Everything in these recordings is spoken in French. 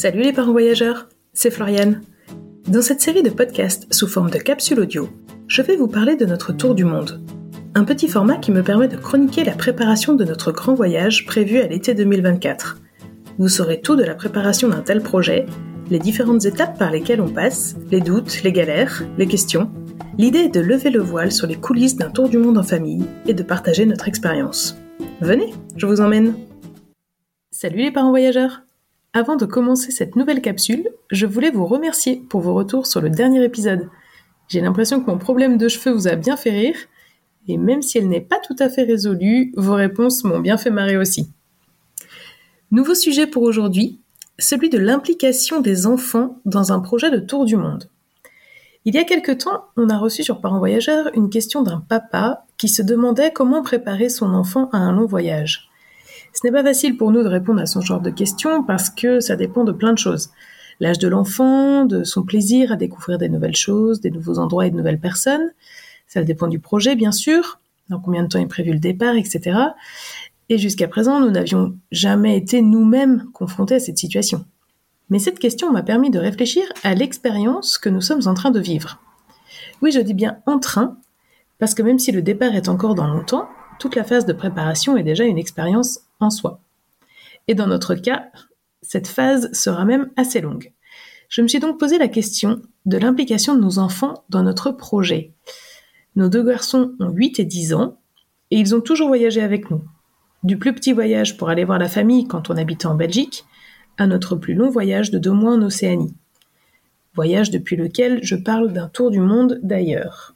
Salut les parents voyageurs, c'est Floriane. Dans cette série de podcasts sous forme de capsule audio, je vais vous parler de notre tour du monde. Un petit format qui me permet de chroniquer la préparation de notre grand voyage prévu à l'été 2024. Vous saurez tout de la préparation d'un tel projet, les différentes étapes par lesquelles on passe, les doutes, les galères, les questions. L'idée est de lever le voile sur les coulisses d'un tour du monde en famille et de partager notre expérience. Venez, je vous emmène. Salut les parents voyageurs avant de commencer cette nouvelle capsule, je voulais vous remercier pour vos retours sur le dernier épisode. J'ai l'impression que mon problème de cheveux vous a bien fait rire, et même si elle n'est pas tout à fait résolue, vos réponses m'ont bien fait marrer aussi. Nouveau sujet pour aujourd'hui, celui de l'implication des enfants dans un projet de tour du monde. Il y a quelque temps, on a reçu sur Parents Voyageurs une question d'un papa qui se demandait comment préparer son enfant à un long voyage. Ce n'est pas facile pour nous de répondre à ce genre de questions parce que ça dépend de plein de choses. L'âge de l'enfant, de son plaisir à découvrir des nouvelles choses, des nouveaux endroits et de nouvelles personnes. Ça dépend du projet, bien sûr, dans combien de temps est prévu le départ, etc. Et jusqu'à présent, nous n'avions jamais été nous-mêmes confrontés à cette situation. Mais cette question m'a permis de réfléchir à l'expérience que nous sommes en train de vivre. Oui, je dis bien en train, parce que même si le départ est encore dans longtemps, toute la phase de préparation est déjà une expérience en soi. Et dans notre cas, cette phase sera même assez longue. Je me suis donc posé la question de l'implication de nos enfants dans notre projet. Nos deux garçons ont 8 et 10 ans et ils ont toujours voyagé avec nous. Du plus petit voyage pour aller voir la famille quand on habitait en Belgique à notre plus long voyage de deux mois en Océanie. Voyage depuis lequel je parle d'un tour du monde d'ailleurs.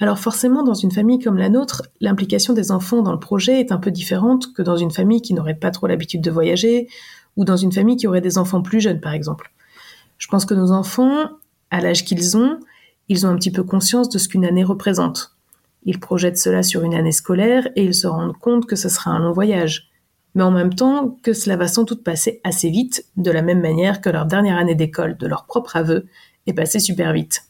Alors forcément, dans une famille comme la nôtre, l'implication des enfants dans le projet est un peu différente que dans une famille qui n'aurait pas trop l'habitude de voyager, ou dans une famille qui aurait des enfants plus jeunes, par exemple. Je pense que nos enfants, à l'âge qu'ils ont, ils ont un petit peu conscience de ce qu'une année représente. Ils projettent cela sur une année scolaire et ils se rendent compte que ce sera un long voyage. Mais en même temps que cela va sans doute passer assez vite, de la même manière que leur dernière année d'école de leur propre aveu est passée super vite.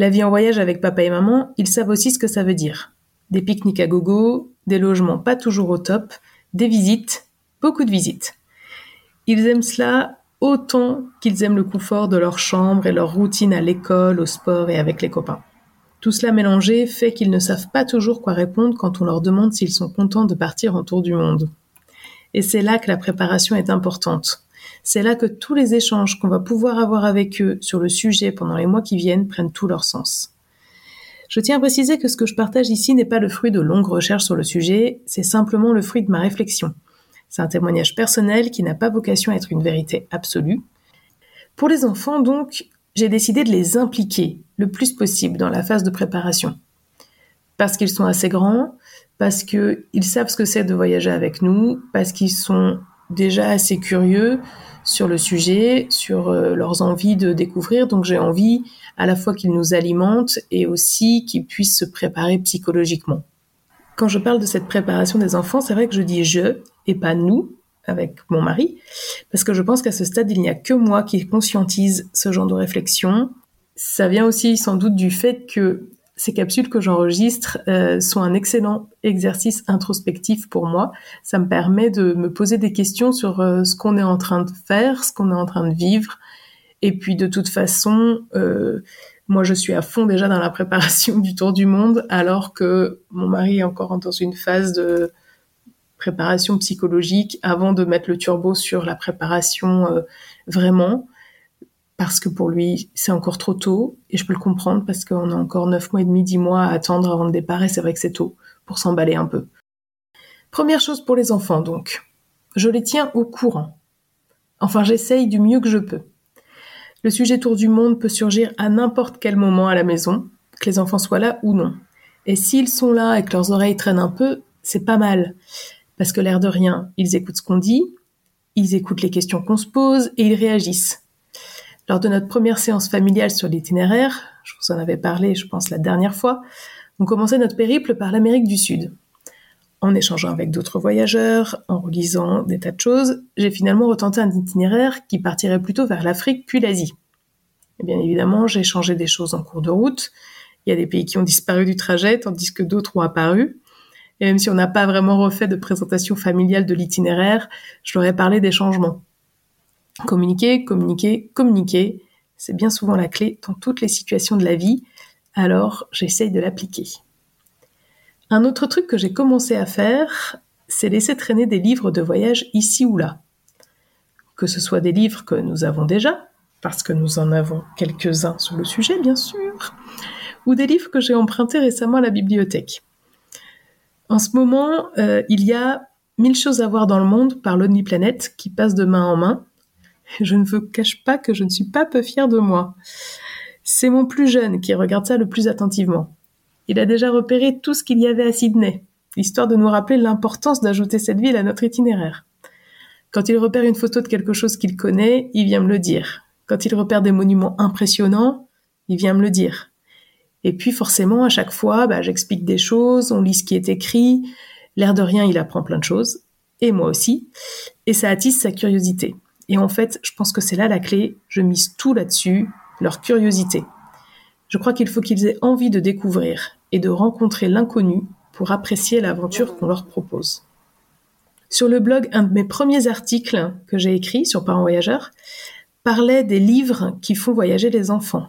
La vie en voyage avec papa et maman, ils savent aussi ce que ça veut dire. Des pique-niques à gogo, des logements pas toujours au top, des visites, beaucoup de visites. Ils aiment cela autant qu'ils aiment le confort de leur chambre et leur routine à l'école, au sport et avec les copains. Tout cela mélangé fait qu'ils ne savent pas toujours quoi répondre quand on leur demande s'ils sont contents de partir en tour du monde. Et c'est là que la préparation est importante. C'est là que tous les échanges qu'on va pouvoir avoir avec eux sur le sujet pendant les mois qui viennent prennent tout leur sens. Je tiens à préciser que ce que je partage ici n'est pas le fruit de longues recherches sur le sujet, c'est simplement le fruit de ma réflexion. C'est un témoignage personnel qui n'a pas vocation à être une vérité absolue. Pour les enfants, donc, j'ai décidé de les impliquer le plus possible dans la phase de préparation. Parce qu'ils sont assez grands, parce qu'ils savent ce que c'est de voyager avec nous, parce qu'ils sont déjà assez curieux sur le sujet, sur euh, leurs envies de découvrir. Donc j'ai envie à la fois qu'ils nous alimentent et aussi qu'ils puissent se préparer psychologiquement. Quand je parle de cette préparation des enfants, c'est vrai que je dis je et pas nous avec mon mari, parce que je pense qu'à ce stade, il n'y a que moi qui conscientise ce genre de réflexion. Ça vient aussi sans doute du fait que ces capsules que j'enregistre euh, sont un excellent exercice introspectif pour moi. Ça me permet de me poser des questions sur euh, ce qu'on est en train de faire, ce qu'on est en train de vivre. Et puis de toute façon, euh, moi je suis à fond déjà dans la préparation du tour du monde, alors que mon mari est encore dans une phase de préparation psychologique avant de mettre le turbo sur la préparation vraiment parce que pour lui, c'est encore trop tôt, et je peux le comprendre parce qu'on a encore 9 mois et demi, 10 mois à attendre avant le départ, et c'est vrai que c'est tôt pour s'emballer un peu. Première chose pour les enfants, donc. Je les tiens au courant. Enfin, j'essaye du mieux que je peux. Le sujet tour du monde peut surgir à n'importe quel moment à la maison, que les enfants soient là ou non. Et s'ils sont là et que leurs oreilles traînent un peu, c'est pas mal. Parce que l'air de rien, ils écoutent ce qu'on dit, ils écoutent les questions qu'on se pose et ils réagissent. Lors de notre première séance familiale sur l'itinéraire, je vous en avais parlé, je pense, la dernière fois, on commençait notre périple par l'Amérique du Sud. En échangeant avec d'autres voyageurs, en relisant des tas de choses, j'ai finalement retenté un itinéraire qui partirait plutôt vers l'Afrique puis l'Asie. Et bien évidemment, j'ai changé des choses en cours de route. Il y a des pays qui ont disparu du trajet, tandis que d'autres ont apparu. Et même si on n'a pas vraiment refait de présentation familiale de l'itinéraire, je leur ai parlé des changements. Communiquer, communiquer, communiquer, c'est bien souvent la clé dans toutes les situations de la vie, alors j'essaye de l'appliquer. Un autre truc que j'ai commencé à faire, c'est laisser traîner des livres de voyage ici ou là. Que ce soit des livres que nous avons déjà, parce que nous en avons quelques-uns sur le sujet, bien sûr, ou des livres que j'ai empruntés récemment à la bibliothèque. En ce moment, euh, il y a mille choses à voir dans le monde par Lonely Planet qui passe de main en main. Je ne vous cache pas que je ne suis pas peu fière de moi. C'est mon plus jeune qui regarde ça le plus attentivement. Il a déjà repéré tout ce qu'il y avait à Sydney, histoire de nous rappeler l'importance d'ajouter cette ville à notre itinéraire. Quand il repère une photo de quelque chose qu'il connaît, il vient me le dire. Quand il repère des monuments impressionnants, il vient me le dire. Et puis forcément, à chaque fois, bah, j'explique des choses, on lit ce qui est écrit, l'air de rien, il apprend plein de choses, et moi aussi, et ça attise sa curiosité. Et en fait, je pense que c'est là la clé, je mise tout là-dessus, leur curiosité. Je crois qu'il faut qu'ils aient envie de découvrir et de rencontrer l'inconnu pour apprécier l'aventure qu'on leur propose. Sur le blog, un de mes premiers articles que j'ai écrit sur Parents Voyageurs, parlait des livres qui font voyager les enfants.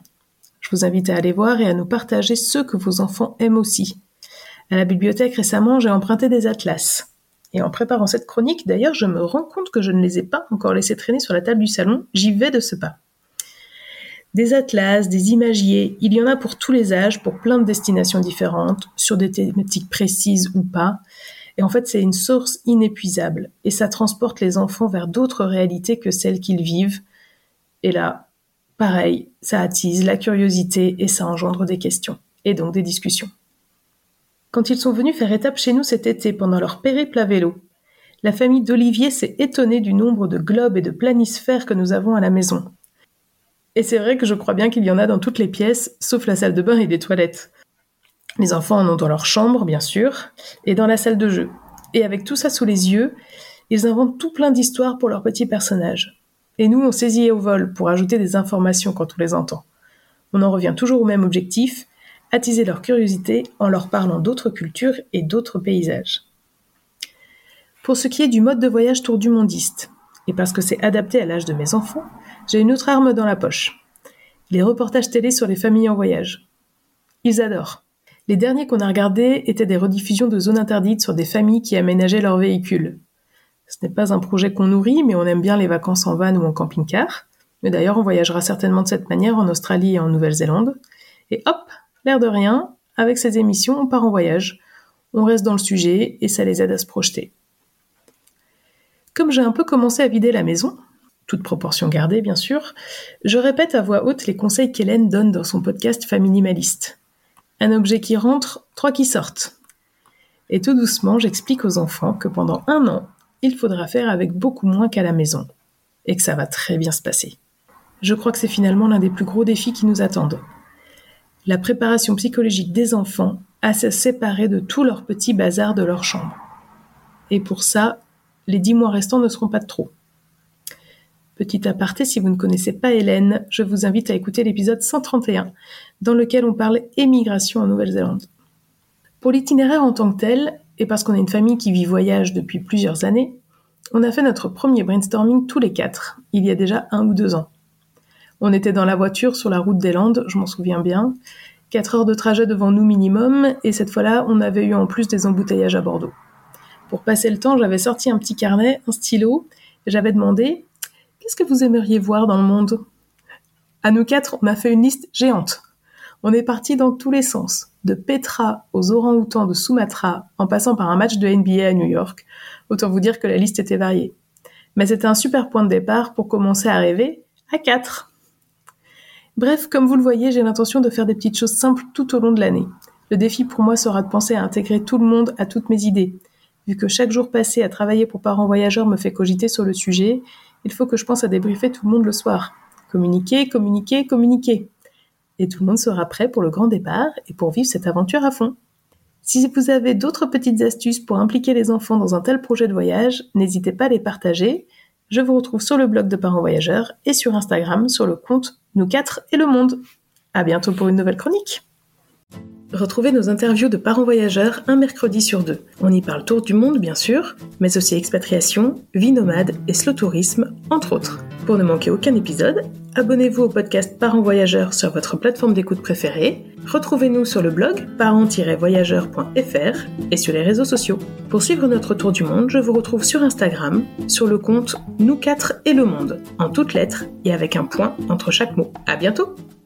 Je vous invite à aller voir et à nous partager ceux que vos enfants aiment aussi. À la bibliothèque récemment, j'ai emprunté des atlas. Et en préparant cette chronique, d'ailleurs, je me rends compte que je ne les ai pas encore laissés traîner sur la table du salon. J'y vais de ce pas. Des atlas, des imagiers, il y en a pour tous les âges, pour plein de destinations différentes, sur des thématiques précises ou pas. Et en fait, c'est une source inépuisable. Et ça transporte les enfants vers d'autres réalités que celles qu'ils vivent, et là, pareil, ça attise la curiosité et ça engendre des questions, et donc des discussions. Quand ils sont venus faire étape chez nous cet été pendant leur périple à vélo, la famille d'Olivier s'est étonnée du nombre de globes et de planisphères que nous avons à la maison. Et c'est vrai que je crois bien qu'il y en a dans toutes les pièces, sauf la salle de bain et les toilettes. Les enfants en ont dans leur chambre, bien sûr, et dans la salle de jeu. Et avec tout ça sous les yeux, ils inventent tout plein d'histoires pour leurs petits personnages. Et nous, on saisit au vol pour ajouter des informations quand on les entend. On en revient toujours au même objectif, attiser leur curiosité en leur parlant d'autres cultures et d'autres paysages. Pour ce qui est du mode de voyage tour du mondiste, et parce que c'est adapté à l'âge de mes enfants, j'ai une autre arme dans la poche. Les reportages télé sur les familles en voyage. Ils adorent. Les derniers qu'on a regardés étaient des rediffusions de zones interdites sur des familles qui aménageaient leurs véhicules. Ce n'est pas un projet qu'on nourrit, mais on aime bien les vacances en van ou en camping-car. Mais d'ailleurs, on voyagera certainement de cette manière en Australie et en Nouvelle-Zélande. Et hop, l'air de rien, avec ces émissions, on part en voyage. On reste dans le sujet et ça les aide à se projeter. Comme j'ai un peu commencé à vider la maison, toute proportion gardée bien sûr, je répète à voix haute les conseils qu'Hélène donne dans son podcast Familimaliste. Un objet qui rentre, trois qui sortent. Et tout doucement, j'explique aux enfants que pendant un an, il faudra faire avec beaucoup moins qu'à la maison, et que ça va très bien se passer. Je crois que c'est finalement l'un des plus gros défis qui nous attendent. La préparation psychologique des enfants à se séparer de tous leurs petits bazars de leur chambre. Et pour ça, les dix mois restants ne seront pas de trop. Petit aparté, si vous ne connaissez pas Hélène, je vous invite à écouter l'épisode 131, dans lequel on parle émigration en Nouvelle-Zélande. Pour l'itinéraire en tant que tel, et parce qu'on est une famille qui vit voyage depuis plusieurs années, on a fait notre premier brainstorming tous les quatre, il y a déjà un ou deux ans. On était dans la voiture sur la route des Landes, je m'en souviens bien, quatre heures de trajet devant nous minimum, et cette fois-là, on avait eu en plus des embouteillages à Bordeaux. Pour passer le temps, j'avais sorti un petit carnet, un stylo, et j'avais demandé Qu'est-ce que vous aimeriez voir dans le monde? À nous quatre, on a fait une liste géante. On est parti dans tous les sens, de Petra aux orang-outans de Sumatra, en passant par un match de NBA à New York. Autant vous dire que la liste était variée. Mais c'était un super point de départ pour commencer à rêver à quatre. Bref, comme vous le voyez, j'ai l'intention de faire des petites choses simples tout au long de l'année. Le défi pour moi sera de penser à intégrer tout le monde à toutes mes idées. Vu que chaque jour passé à travailler pour parents voyageurs me fait cogiter sur le sujet, il faut que je pense à débriefer tout le monde le soir. Communiquer, communiquer, communiquer et tout le monde sera prêt pour le grand départ et pour vivre cette aventure à fond. Si vous avez d'autres petites astuces pour impliquer les enfants dans un tel projet de voyage, n'hésitez pas à les partager. Je vous retrouve sur le blog de Parents Voyageurs et sur Instagram sur le compte Nous 4 et le Monde. À bientôt pour une nouvelle chronique. Retrouvez nos interviews de parents voyageurs un mercredi sur deux. On y parle tour du monde, bien sûr, mais aussi expatriation, vie nomade et slow tourisme, entre autres. Pour ne manquer aucun épisode, abonnez-vous au podcast Parents Voyageurs sur votre plateforme d'écoute préférée. Retrouvez-nous sur le blog parents-voyageurs.fr et sur les réseaux sociaux. Pour suivre notre tour du monde, je vous retrouve sur Instagram, sur le compte Nous 4 et le monde, en toutes lettres et avec un point entre chaque mot. À bientôt!